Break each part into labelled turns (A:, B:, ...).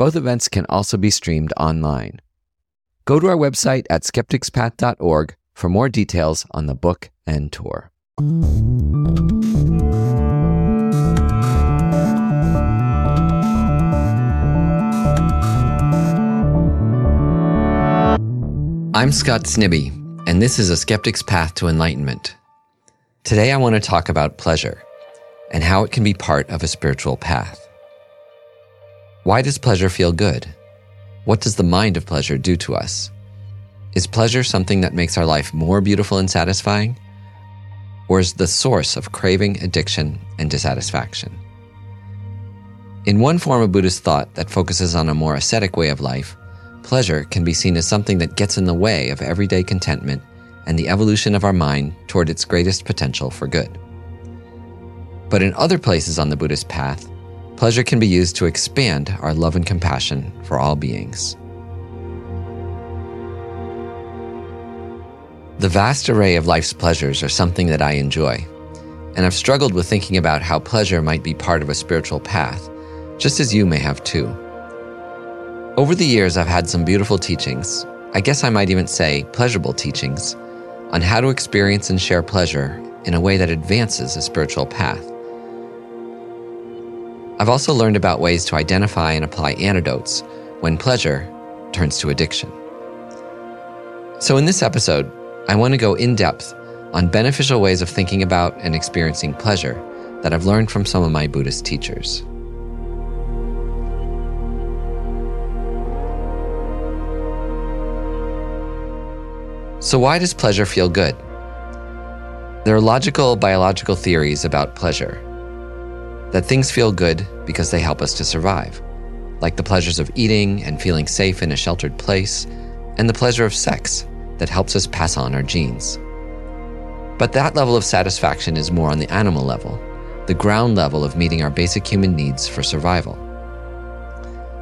A: Both events can also be streamed online. Go to our website at skepticspath.org for more details on the book and tour. I'm Scott Snibbe, and this is A Skeptic's Path to Enlightenment. Today I want to talk about pleasure and how it can be part of a spiritual path. Why does pleasure feel good? What does the mind of pleasure do to us? Is pleasure something that makes our life more beautiful and satisfying? Or is the source of craving, addiction, and dissatisfaction? In one form of Buddhist thought that focuses on a more ascetic way of life, pleasure can be seen as something that gets in the way of everyday contentment and the evolution of our mind toward its greatest potential for good. But in other places on the Buddhist path, pleasure can be used to expand our love and compassion for all beings. The vast array of life's pleasures are something that I enjoy, and I've struggled with thinking about how pleasure might be part of a spiritual path, just as you may have too. Over the years, I've had some beautiful teachings, I guess I might even say pleasurable teachings, on how to experience and share pleasure in a way that advances a spiritual path. I've also learned about ways to identify and apply antidotes when pleasure turns to addiction. So, in this episode, I want to go in depth on beneficial ways of thinking about and experiencing pleasure that I've learned from some of my Buddhist teachers. So, why does pleasure feel good? There are logical biological theories about pleasure that things feel good because they help us to survive, like the pleasures of eating and feeling safe in a sheltered place, and the pleasure of sex that helps us pass on our genes. But that level of satisfaction is more on the animal level, the ground level of meeting our basic human needs for survival.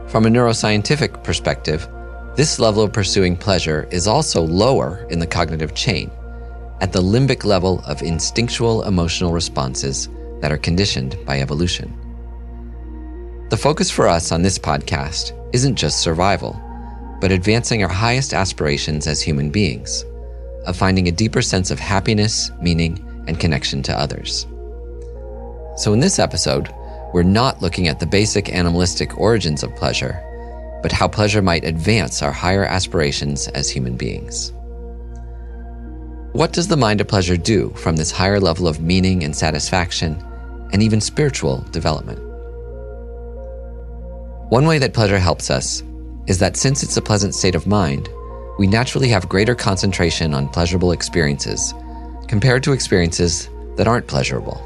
A: From a neuroscientific perspective, this level of pursuing pleasure is also lower in the cognitive chain, at the limbic level of instinctual emotional responses that are conditioned by evolution. The focus for us on this podcast isn't just survival, but advancing our highest aspirations as human beings, of finding a deeper sense of happiness, meaning, and connection to others. So, in this episode, we're not looking at the basic animalistic origins of pleasure, but how pleasure might advance our higher aspirations as human beings. What does the mind of pleasure do from this higher level of meaning and satisfaction and even spiritual development. One way that pleasure helps us is that since it's a pleasant state of mind, we naturally have greater concentration on pleasurable experiences compared to experiences that aren't pleasurable.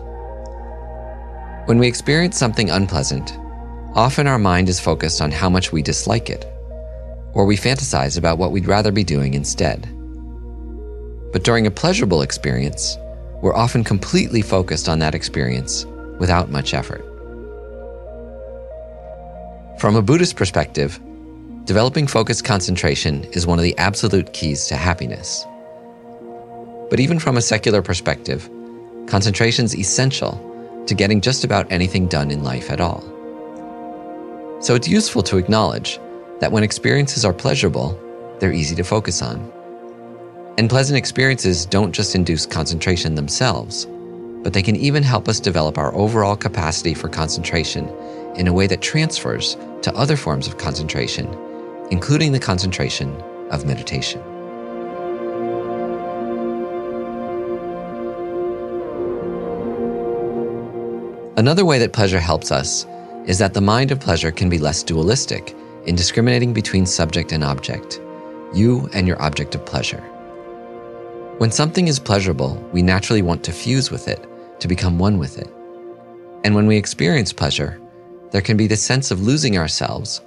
A: When we experience something unpleasant, often our mind is focused on how much we dislike it, or we fantasize about what we'd rather be doing instead. But during a pleasurable experience, we're often completely focused on that experience without much effort. From a Buddhist perspective, developing focused concentration is one of the absolute keys to happiness. But even from a secular perspective, concentration is essential to getting just about anything done in life at all. So it's useful to acknowledge that when experiences are pleasurable, they're easy to focus on. And pleasant experiences don't just induce concentration themselves, but they can even help us develop our overall capacity for concentration in a way that transfers to other forms of concentration, including the concentration of meditation. Another way that pleasure helps us is that the mind of pleasure can be less dualistic in discriminating between subject and object, you and your object of pleasure. When something is pleasurable, we naturally want to fuse with it to become one with it. And when we experience pleasure, there can be this sense of losing ourselves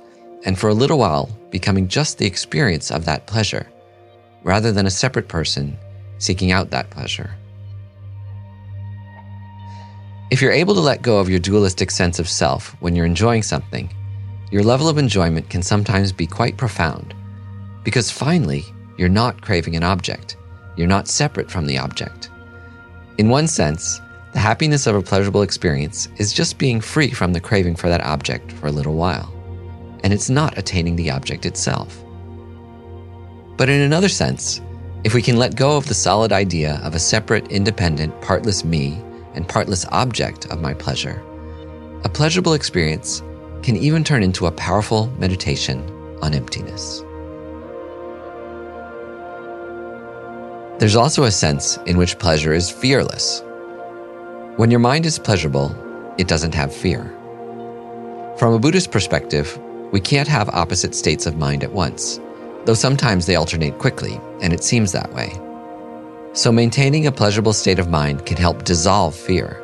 A: and for a little while becoming just the experience of that pleasure, rather than a separate person seeking out that pleasure. If you're able to let go of your dualistic sense of self when you're enjoying something, your level of enjoyment can sometimes be quite profound because finally, you're not craving an object. You're not separate from the object. In one sense, the happiness of a pleasurable experience is just being free from the craving for that object for a little while, and it's not attaining the object itself. But in another sense, if we can let go of the solid idea of a separate, independent, partless me and partless object of my pleasure, a pleasurable experience can even turn into a powerful meditation on emptiness. There's also a sense in which pleasure is fearless. When your mind is pleasurable, it doesn't have fear. From a Buddhist perspective, we can't have opposite states of mind at once, though sometimes they alternate quickly, and it seems that way. So, maintaining a pleasurable state of mind can help dissolve fear,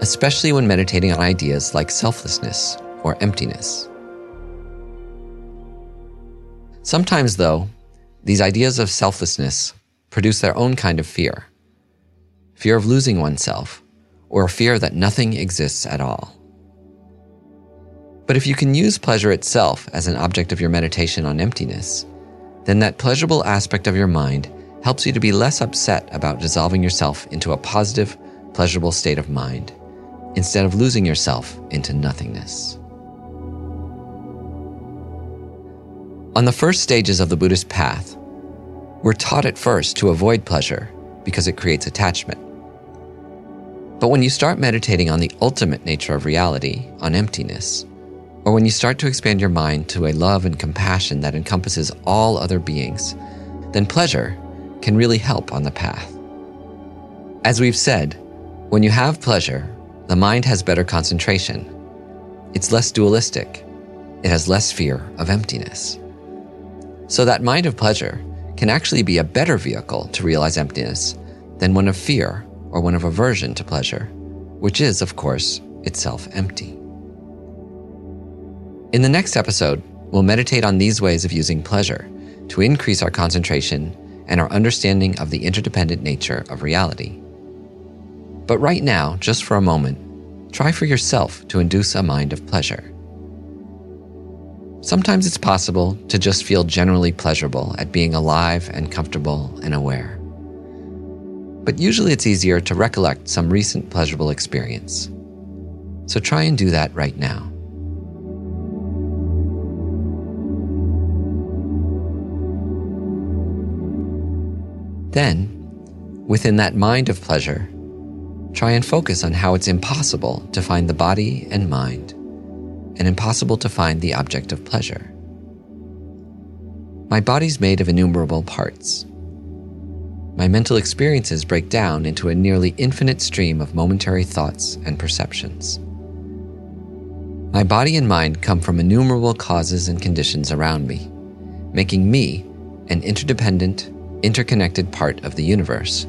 A: especially when meditating on ideas like selflessness or emptiness. Sometimes, though, these ideas of selflessness produce their own kind of fear fear of losing oneself, or a fear that nothing exists at all. But if you can use pleasure itself as an object of your meditation on emptiness, then that pleasurable aspect of your mind helps you to be less upset about dissolving yourself into a positive, pleasurable state of mind, instead of losing yourself into nothingness. On the first stages of the Buddhist path, we're taught at first to avoid pleasure because it creates attachment. But when you start meditating on the ultimate nature of reality, on emptiness, or when you start to expand your mind to a love and compassion that encompasses all other beings, then pleasure can really help on the path. As we've said, when you have pleasure, the mind has better concentration. It's less dualistic. It has less fear of emptiness. So that mind of pleasure can actually be a better vehicle to realize emptiness than one of fear or one of aversion to pleasure, which is, of course, itself empty. In the next episode, we'll meditate on these ways of using pleasure to increase our concentration and our understanding of the interdependent nature of reality. But right now, just for a moment, try for yourself to induce a mind of pleasure. Sometimes it's possible to just feel generally pleasurable at being alive and comfortable and aware. But usually it's easier to recollect some recent pleasurable experience. So try and do that right now. Then, within that mind of pleasure, try and focus on how it's impossible to find the body and mind and impossible to find the object of pleasure. My body's made of innumerable parts. My mental experiences break down into a nearly infinite stream of momentary thoughts and perceptions. My body and mind come from innumerable causes and conditions around me, making me an interdependent, interconnected part of the universe,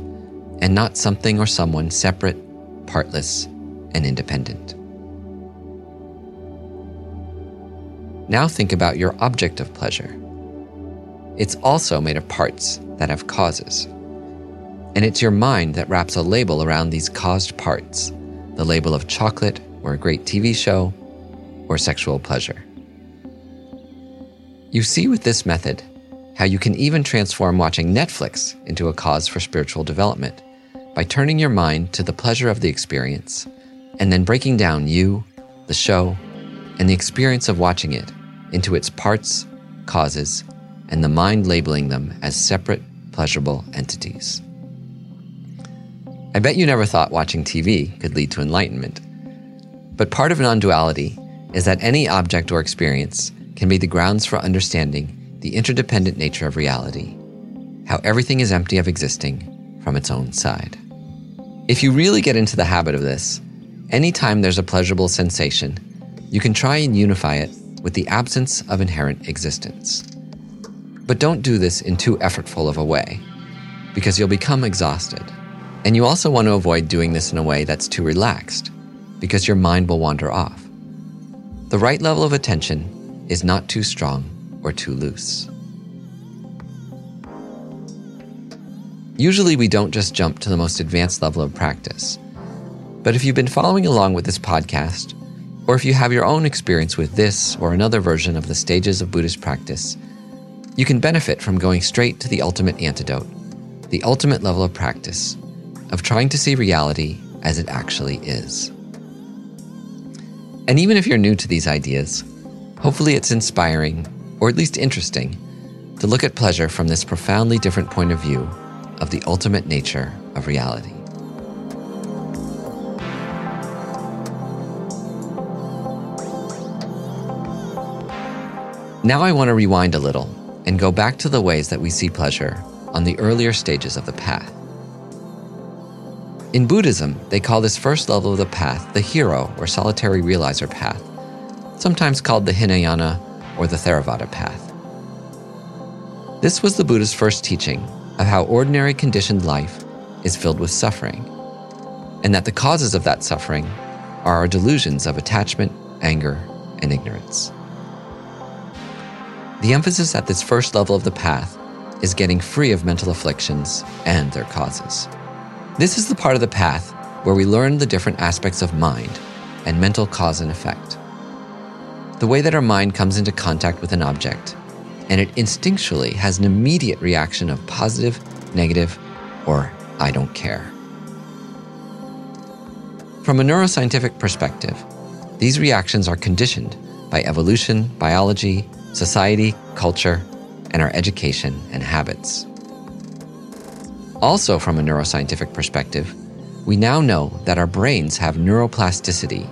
A: and not something or someone separate, partless, and independent. Now think about your object of pleasure. It's also made of parts that have causes. And it's your mind that wraps a label around these caused parts the label of chocolate, or a great TV show, or sexual pleasure. You see with this method how you can even transform watching Netflix into a cause for spiritual development by turning your mind to the pleasure of the experience and then breaking down you, the show, and the experience of watching it into its parts, causes, and the mind labeling them as separate, pleasurable entities. I bet you never thought watching TV could lead to enlightenment. But part of non duality is that any object or experience can be the grounds for understanding the interdependent nature of reality, how everything is empty of existing from its own side. If you really get into the habit of this, anytime there's a pleasurable sensation, you can try and unify it with the absence of inherent existence. But don't do this in too effortful of a way, because you'll become exhausted. And you also want to avoid doing this in a way that's too relaxed, because your mind will wander off. The right level of attention is not too strong or too loose. Usually, we don't just jump to the most advanced level of practice. But if you've been following along with this podcast, or if you have your own experience with this or another version of the stages of Buddhist practice, you can benefit from going straight to the ultimate antidote, the ultimate level of practice, of trying to see reality as it actually is. And even if you're new to these ideas, hopefully it's inspiring, or at least interesting, to look at pleasure from this profoundly different point of view of the ultimate nature of reality. Now I want to rewind a little and go back to the ways that we see pleasure on the earlier stages of the path. In Buddhism, they call this first level of the path the hearer or solitary realizer path, sometimes called the Hinayana or the Theravada path. This was the Buddha's first teaching of how ordinary conditioned life is filled with suffering, and that the causes of that suffering are our delusions of attachment, anger, and ignorance. The emphasis at this first level of the path is getting free of mental afflictions and their causes. This is the part of the path where we learn the different aspects of mind and mental cause and effect. The way that our mind comes into contact with an object, and it instinctually has an immediate reaction of positive, negative, or I don't care. From a neuroscientific perspective, these reactions are conditioned by evolution, biology, society, culture, and our education and habits. Also, from a neuroscientific perspective, we now know that our brains have neuroplasticity,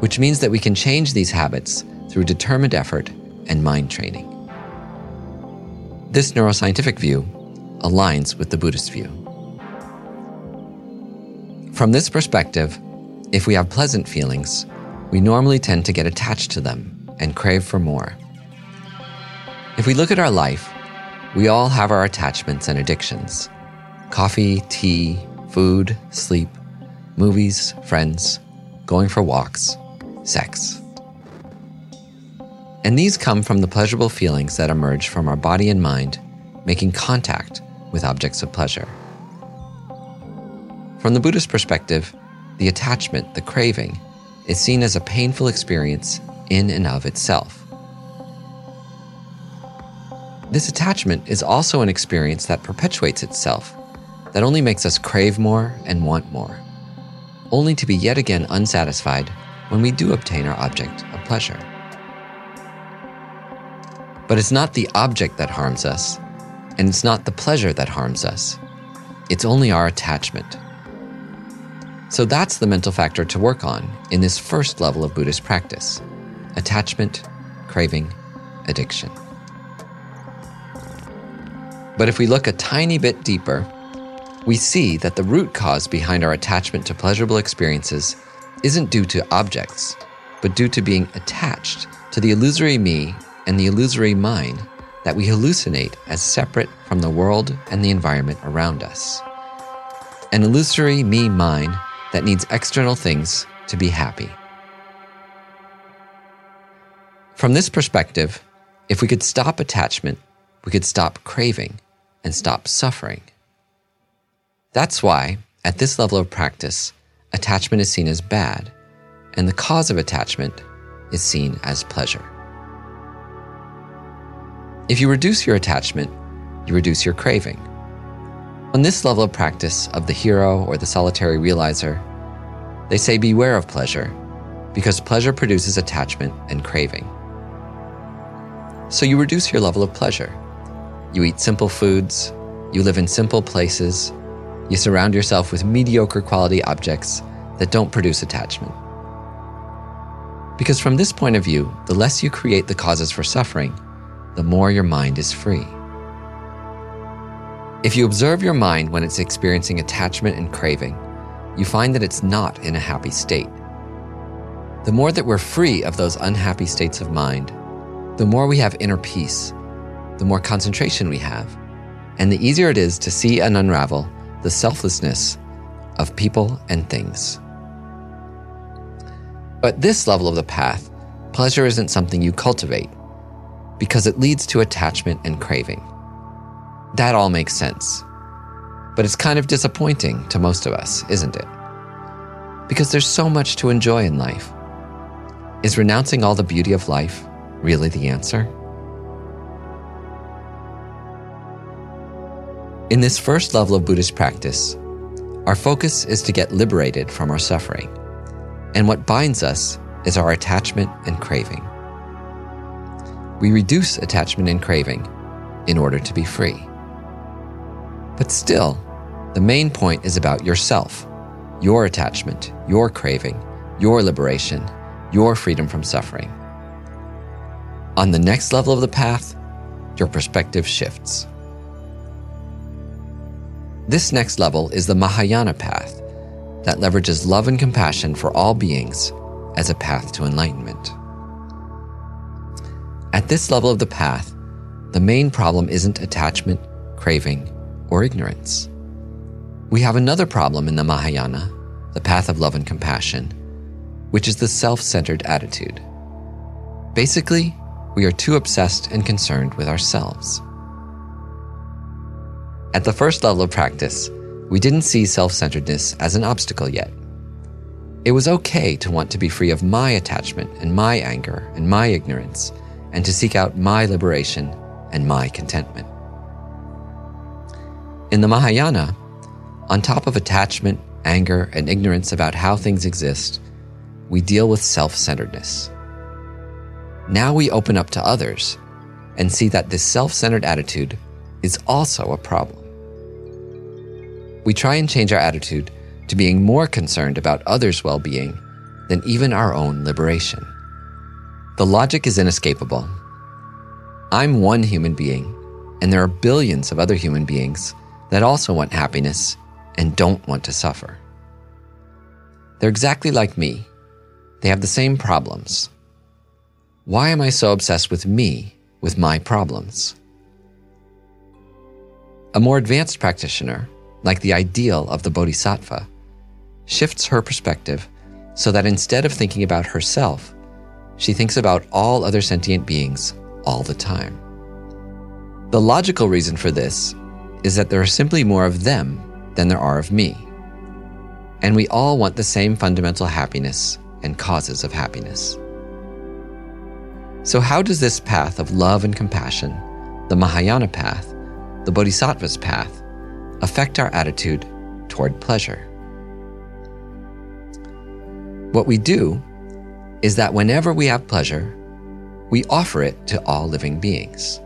A: which means that we can change these habits through determined effort and mind training. This neuroscientific view aligns with the Buddhist view. From this perspective, if we have pleasant feelings, we normally tend to get attached to them and crave for more. If we look at our life, we all have our attachments and addictions coffee, tea, food, sleep, movies, friends, going for walks, sex. And these come from the pleasurable feelings that emerge from our body and mind making contact with objects of pleasure. From the Buddhist perspective, the attachment, the craving, is seen as a painful experience in and of itself. This attachment is also an experience that perpetuates itself that only makes us crave more and want more, only to be yet again unsatisfied when we do obtain our object of pleasure. But it's not the object that harms us, and it's not the pleasure that harms us. It's only our attachment. So that's the mental factor to work on in this first level of Buddhist practice attachment, craving, addiction. But if we look a tiny bit deeper, we see that the root cause behind our attachment to pleasurable experiences isn't due to objects, but due to being attached to the illusory me and the illusory mind that we hallucinate as separate from the world and the environment around us. An illusory me mind that needs external things to be happy. From this perspective, if we could stop attachment, we could stop craving and stop suffering. That's why, at this level of practice, attachment is seen as bad, and the cause of attachment is seen as pleasure. If you reduce your attachment, you reduce your craving. On this level of practice of the hearer or the solitary realizer, they say beware of pleasure, because pleasure produces attachment and craving. So you reduce your level of pleasure. You eat simple foods, you live in simple places, you surround yourself with mediocre quality objects that don't produce attachment. Because from this point of view, the less you create the causes for suffering, the more your mind is free. If you observe your mind when it's experiencing attachment and craving, you find that it's not in a happy state. The more that we're free of those unhappy states of mind, the more we have inner peace, the more concentration we have, and the easier it is to see and unravel the selflessness of people and things. At this level of the path, pleasure isn't something you cultivate because it leads to attachment and craving. That all makes sense. But it's kind of disappointing to most of us, isn't it? Because there's so much to enjoy in life. Is renouncing all the beauty of life really the answer? In this first level of Buddhist practice, our focus is to get liberated from our suffering, and what binds us is our attachment and craving. We reduce attachment and craving in order to be free. But still, the main point is about yourself, your attachment, your craving, your liberation, your freedom from suffering. On the next level of the path, your perspective shifts. This next level is the Mahayana path that leverages love and compassion for all beings as a path to enlightenment. At this level of the path, the main problem isn't attachment, craving, or ignorance. We have another problem in the Mahayana, the path of love and compassion, which is the self centered attitude. Basically, we are too obsessed and concerned with ourselves. At the first level of practice, we didn't see self centeredness as an obstacle yet. It was okay to want to be free of my attachment and my anger and my ignorance, and to seek out my liberation and my contentment. In the Mahayana, on top of attachment, anger, and ignorance about how things exist, we deal with self centeredness. Now we open up to others and see that this self centered attitude is also a problem we try and change our attitude to being more concerned about others' well being than even our own liberation. The logic is inescapable. I'm one human being, and there are billions of other human beings that also want happiness and don't want to suffer. They're exactly like me. They have the same problems. Why am I so obsessed with me, with my problems? A more advanced practitioner like the ideal of the bodhisattva, shifts her perspective so that instead of thinking about herself, she thinks about all other sentient beings all the time. The logical reason for this is that there are simply more of them than there are of me. And we all want the same fundamental happiness and causes of happiness. So, how does this path of love and compassion, the Mahayana path, the Bodhisattva's path, affect our attitude toward pleasure. What we do is that whenever we have pleasure, we offer it to all living beings.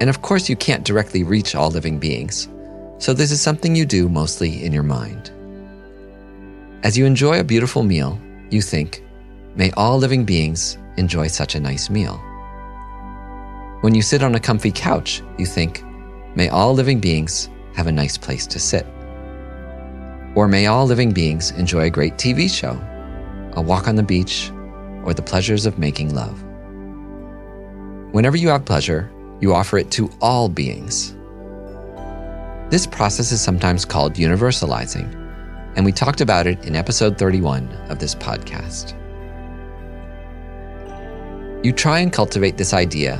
A: And of course, you can't directly reach all living beings, so this is something you do mostly in your mind. As you enjoy a beautiful meal, you think, May all living beings enjoy such a nice meal. When you sit on a comfy couch, you think, May all living beings have a nice place to sit. Or may all living beings enjoy a great TV show, a walk on the beach, or the pleasures of making love. Whenever you have pleasure, you offer it to all beings. This process is sometimes called universalizing, and we talked about it in episode 31 of this podcast. You try and cultivate this idea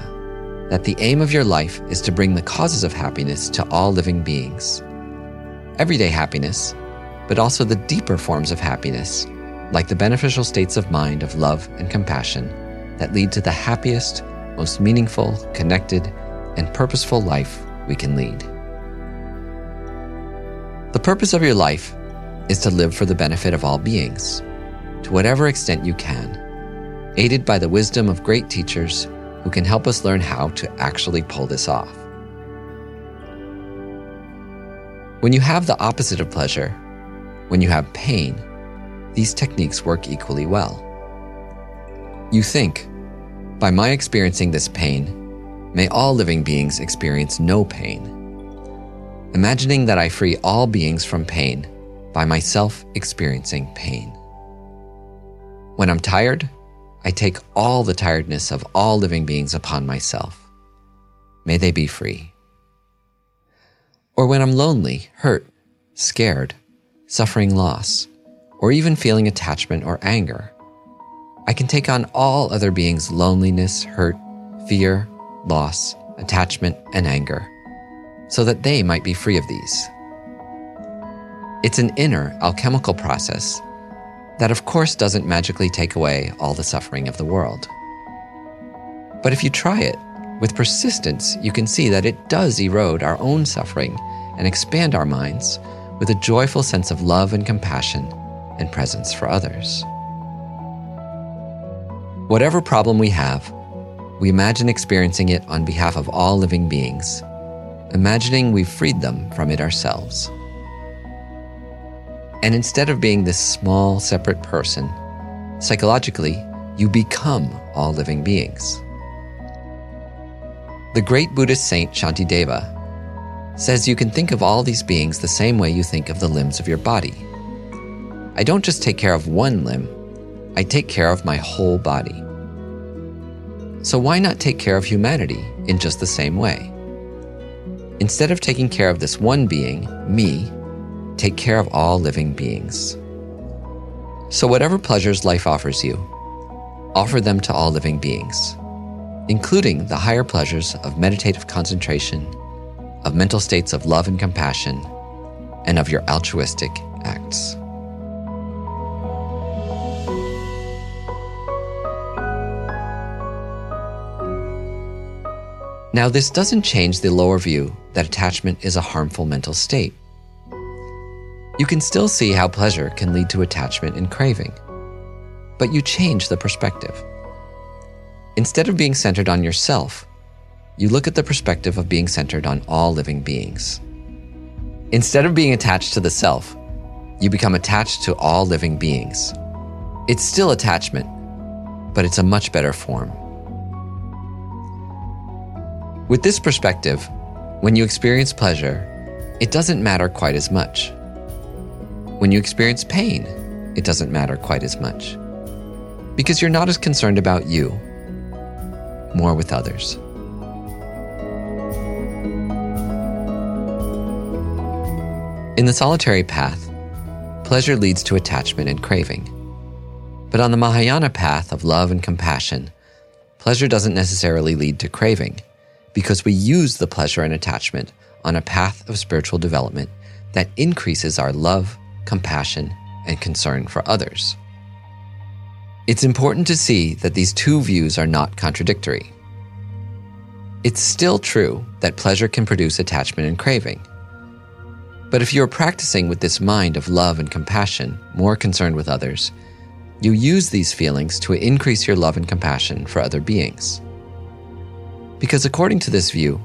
A: that the aim of your life is to bring the causes of happiness to all living beings. Everyday happiness, but also the deeper forms of happiness, like the beneficial states of mind of love and compassion that lead to the happiest, most meaningful, connected, and purposeful life we can lead. The purpose of your life is to live for the benefit of all beings, to whatever extent you can, aided by the wisdom of great teachers who can help us learn how to actually pull this off. When you have the opposite of pleasure, when you have pain, these techniques work equally well. You think, by my experiencing this pain, may all living beings experience no pain. Imagining that I free all beings from pain by myself experiencing pain. When I'm tired, I take all the tiredness of all living beings upon myself. May they be free. Or when I'm lonely, hurt, scared, suffering loss, or even feeling attachment or anger, I can take on all other beings' loneliness, hurt, fear, loss, attachment, and anger, so that they might be free of these. It's an inner alchemical process that, of course, doesn't magically take away all the suffering of the world. But if you try it, with persistence, you can see that it does erode our own suffering and expand our minds with a joyful sense of love and compassion and presence for others. Whatever problem we have, we imagine experiencing it on behalf of all living beings, imagining we've freed them from it ourselves. And instead of being this small, separate person, psychologically, you become all living beings. The great Buddhist saint Shantideva says you can think of all these beings the same way you think of the limbs of your body. I don't just take care of one limb, I take care of my whole body. So why not take care of humanity in just the same way? Instead of taking care of this one being, me, take care of all living beings. So, whatever pleasures life offers you, offer them to all living beings, including the higher pleasures of meditative concentration, of mental states of love and compassion, and of your altruistic acts. Now, this doesn't change the lower view that attachment is a harmful mental state you can still see how pleasure can lead to attachment and craving. But you change the perspective. Instead of being centered on yourself, you look at the perspective of being centered on all living beings. Instead of being attached to the self, you become attached to all living beings. It's still attachment, but it's a much better form. With this perspective, when you experience pleasure, it doesn't matter quite as much. When you experience pain, it doesn't matter quite as much. Because you're not as concerned about you, more with others. In the solitary path, pleasure leads to attachment and craving. But on the Mahayana path of love and compassion, pleasure doesn't necessarily lead to craving because we use the pleasure and attachment on a path of spiritual development that increases our love compassion, and concern for others. It's important to see that these two views are not contradictory. It's still true that pleasure can produce attachment and craving. But if you're practicing with this mind of love and compassion, more concerned with others, you use these feelings to increase your love and compassion for other beings. Because according to this view,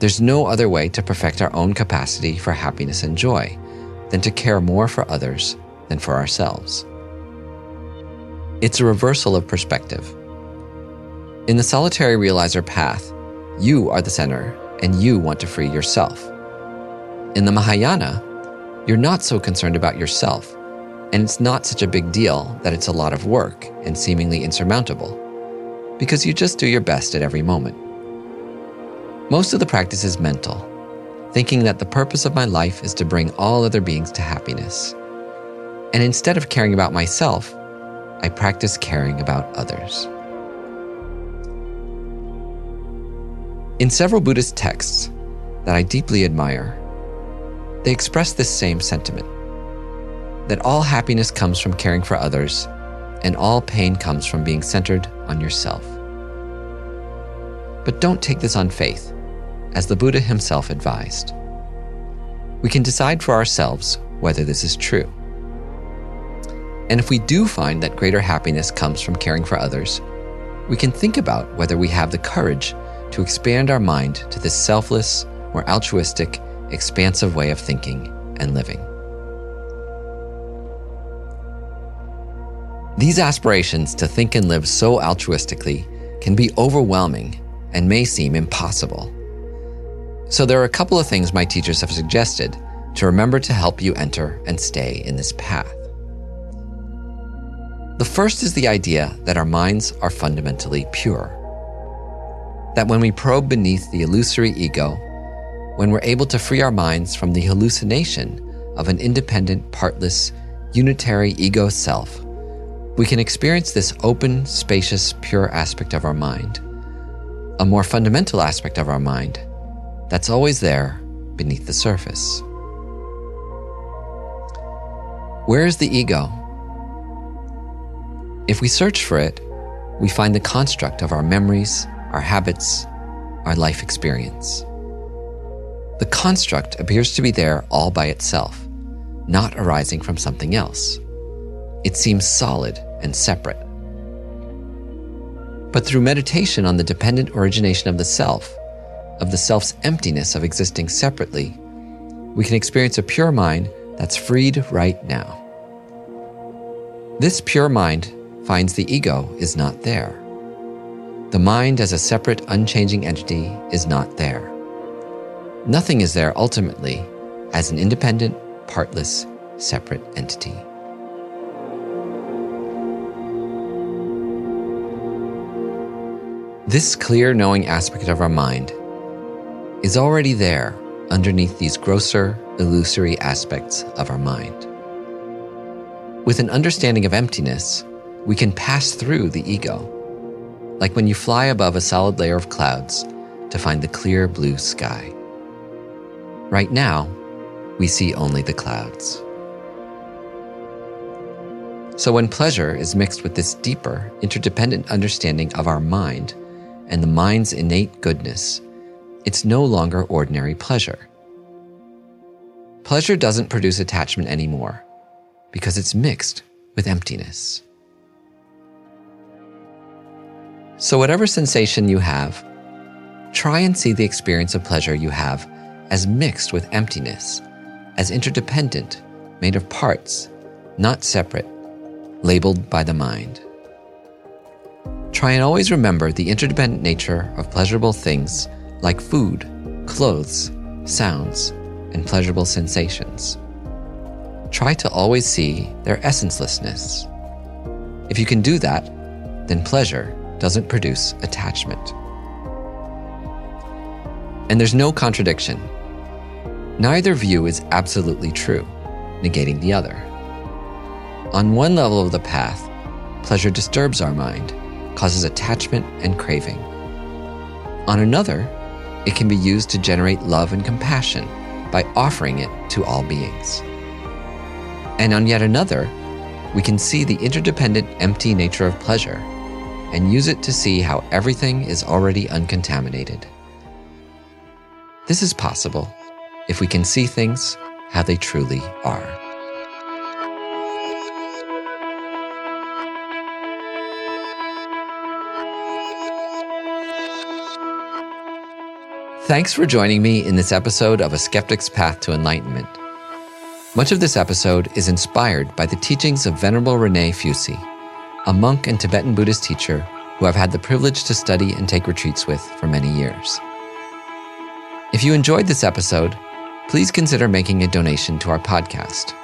A: there's no other way to perfect our own capacity for happiness and joy than to care more for others than for ourselves. It's a reversal of perspective. In the solitary realizer path, you are the center and you want to free yourself. In the Mahayana, you're not so concerned about yourself, and it's not such a big deal that it's a lot of work and seemingly insurmountable, because you just do your best at every moment. Most of the practice is mental thinking that the purpose of my life is to bring all other beings to happiness. And instead of caring about myself, I practice caring about others. In several Buddhist texts that I deeply admire, they express this same sentiment that all happiness comes from caring for others, and all pain comes from being centered on yourself. But don't take this on faith as the Buddha himself advised. We can decide for ourselves whether this is true. And if we do find that greater happiness comes from caring for others, we can think about whether we have the courage to expand our mind to this selfless, more altruistic, expansive way of thinking and living. These aspirations to think and live so altruistically can be overwhelming and may seem impossible. So, there are a couple of things my teachers have suggested to remember to help you enter and stay in this path. The first is the idea that our minds are fundamentally pure. That when we probe beneath the illusory ego, when we're able to free our minds from the hallucination of an independent, partless, unitary ego self, we can experience this open, spacious, pure aspect of our mind, a more fundamental aspect of our mind that's always there beneath the surface. Where is the ego? If we search for it, we find the construct of our memories, our habits, our life experience. The construct appears to be there all by itself, not arising from something else. It seems solid and separate. But through meditation on the dependent origination of the self, of the self's emptiness of existing separately, we can experience a pure mind that's freed right now. This pure mind finds the ego is not there. The mind as a separate, unchanging entity is not there. Nothing is there ultimately as an independent, partless, separate entity. This clear knowing aspect of our mind is already there underneath these grosser, illusory aspects of our mind. With an understanding of emptiness, we can pass through the ego, like when you fly above a solid layer of clouds to find the clear blue sky. Right now, we see only the clouds. So, when pleasure is mixed with this deeper, interdependent understanding of our mind, and the mind's innate goodness, it's no longer ordinary pleasure. Pleasure doesn't produce attachment anymore because it's mixed with emptiness. So, whatever sensation you have, try and see the experience of pleasure you have as mixed with emptiness, as interdependent, made of parts, not separate, labeled by the mind. Try and always remember the interdependent nature of pleasurable things like food, clothes, sounds, and pleasurable sensations. Try to always see their essencelessness. If you can do that, then pleasure doesn't produce attachment. And there's no contradiction. Neither view is absolutely true, negating the other. On one level of the path, pleasure disturbs our mind causes attachment and craving. On another, it can be used to generate love and compassion by offering it to all beings. And on yet another, we can see the interdependent, empty nature of pleasure and use it to see how everything is already uncontaminated. This is possible if we can see things how they truly are. Thanks for joining me in this episode of A Skeptic's Path to Enlightenment. Much of this episode is inspired by the teachings of Venerable Rene Feusi, a monk and Tibetan Buddhist teacher who I've had the privilege to study and take retreats with for many years. If you enjoyed this episode, please consider making a donation to our podcast.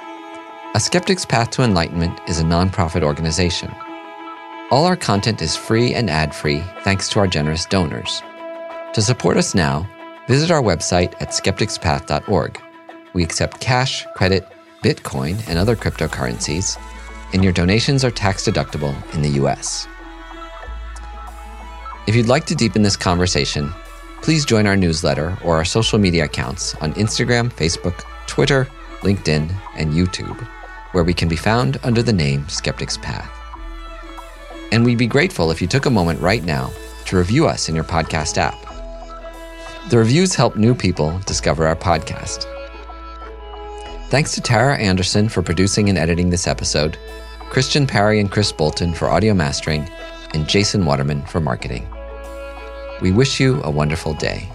A: A Skeptic's Path to Enlightenment is a nonprofit organization. All our content is free and ad free thanks to our generous donors. To support us now, Visit our website at skepticspath.org. We accept cash, credit, Bitcoin, and other cryptocurrencies, and your donations are tax deductible in the US. If you'd like to deepen this conversation, please join our newsletter or our social media accounts on Instagram, Facebook, Twitter, LinkedIn, and YouTube, where we can be found under the name Skeptic's Path. And we'd be grateful if you took a moment right now to review us in your podcast app. The reviews help new people discover our podcast. Thanks to Tara Anderson for producing and editing this episode, Christian Parry and Chris Bolton for audio mastering, and Jason Waterman for marketing. We wish you a wonderful day.